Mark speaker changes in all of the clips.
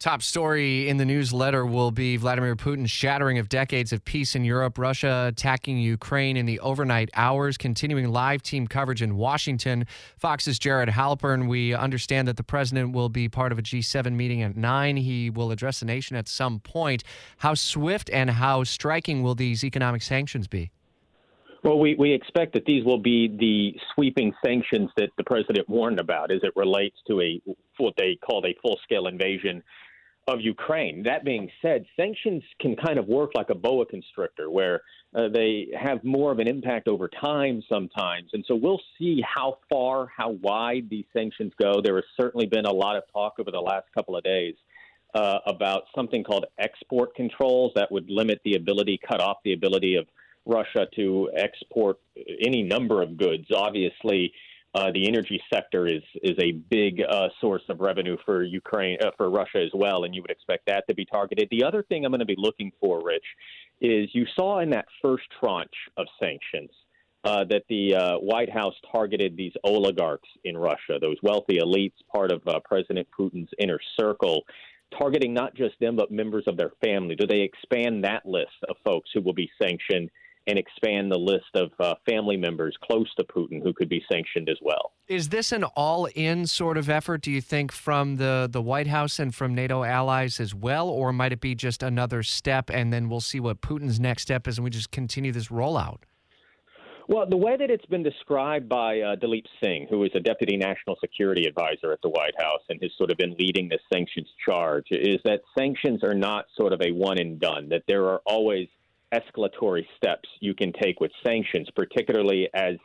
Speaker 1: Top story in the newsletter will be Vladimir Putin's shattering of decades of peace in Europe, Russia attacking Ukraine in the overnight hours, continuing live team coverage in Washington. Fox's Jared Halpern. We understand that the president will be part of a G7 meeting at 9. He will address the nation at some point. How swift and how striking will these economic sanctions be?
Speaker 2: Well, we, we expect that these will be the sweeping sanctions that the president warned about as it relates to a what they called a full scale invasion of Ukraine. That being said, sanctions can kind of work like a boa constrictor, where uh, they have more of an impact over time sometimes. And so we'll see how far, how wide these sanctions go. There has certainly been a lot of talk over the last couple of days. Uh, about something called export controls that would limit the ability, cut off the ability of Russia to export any number of goods. Obviously, uh, the energy sector is is a big uh, source of revenue for Ukraine uh, for Russia as well, and you would expect that to be targeted. The other thing I'm going to be looking for, Rich, is you saw in that first tranche of sanctions uh, that the uh, White House targeted these oligarchs in Russia, those wealthy elites, part of President Putin's inner circle. Targeting not just them, but members of their family. Do they expand that list of folks who will be sanctioned and expand the list of uh, family members close to Putin who could be sanctioned as well.
Speaker 1: Is this an all-in sort of effort? Do you think from the the White House and from NATO allies as well, or might it be just another step, and then we'll see what Putin's next step is, and we just continue this rollout?
Speaker 2: Well, the way that it's been described by uh, Daleep Singh, who is a deputy national security advisor at the White House and has sort of been leading this sanctions charge, is that sanctions are not sort of a one and done, that there are always escalatory steps you can take with sanctions, particularly as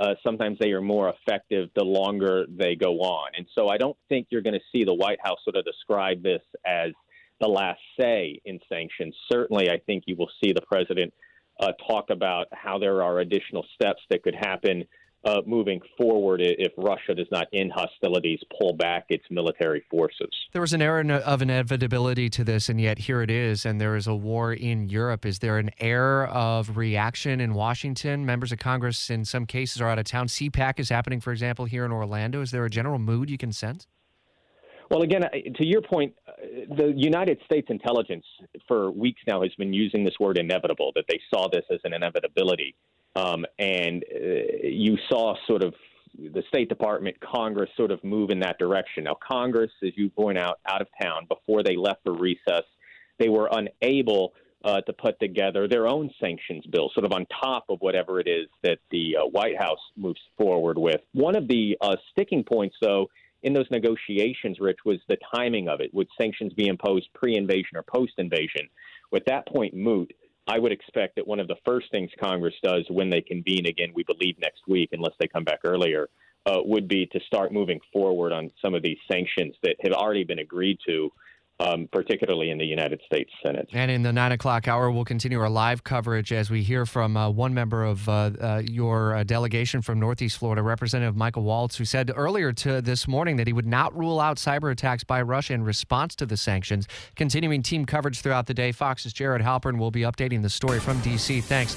Speaker 2: uh, sometimes they are more effective the longer they go on. And so I don't think you're going to see the White House sort of describe this as the last say in sanctions. Certainly, I think you will see the president uh, talk about how there are additional steps that could happen uh, moving forward if Russia does not end hostilities, pull back its military forces.
Speaker 1: There was an air of inevitability to this, and yet here it is, and there is a war in Europe. Is there an air of reaction in Washington? Members of Congress, in some cases, are out of town. CPAC is happening, for example, here in Orlando. Is there a general mood you can sense?
Speaker 2: Well, again, to your point, uh, the United States intelligence for weeks now has been using this word inevitable, that they saw this as an inevitability. Um, and uh, you saw sort of the State Department, Congress sort of move in that direction. Now, Congress, as you point out, out of town before they left for recess, they were unable uh, to put together their own sanctions bill, sort of on top of whatever it is that the uh, White House moves forward with. One of the uh, sticking points, though, in those negotiations, Rich, was the timing of it. Would sanctions be imposed pre invasion or post invasion? With that point moot, I would expect that one of the first things Congress does when they convene again, we believe next week, unless they come back earlier, uh, would be to start moving forward on some of these sanctions that have already been agreed to um, particularly in the United States Senate.
Speaker 1: And in the nine o'clock hour, we'll continue our live coverage as we hear from uh, one member of uh, uh, your uh, delegation from Northeast Florida, Representative Michael Waltz, who said earlier to this morning that he would not rule out cyber attacks by Russia in response to the sanctions. Continuing team coverage throughout the day, Fox's Jared Halpern will be updating the story from D.C. Thanks.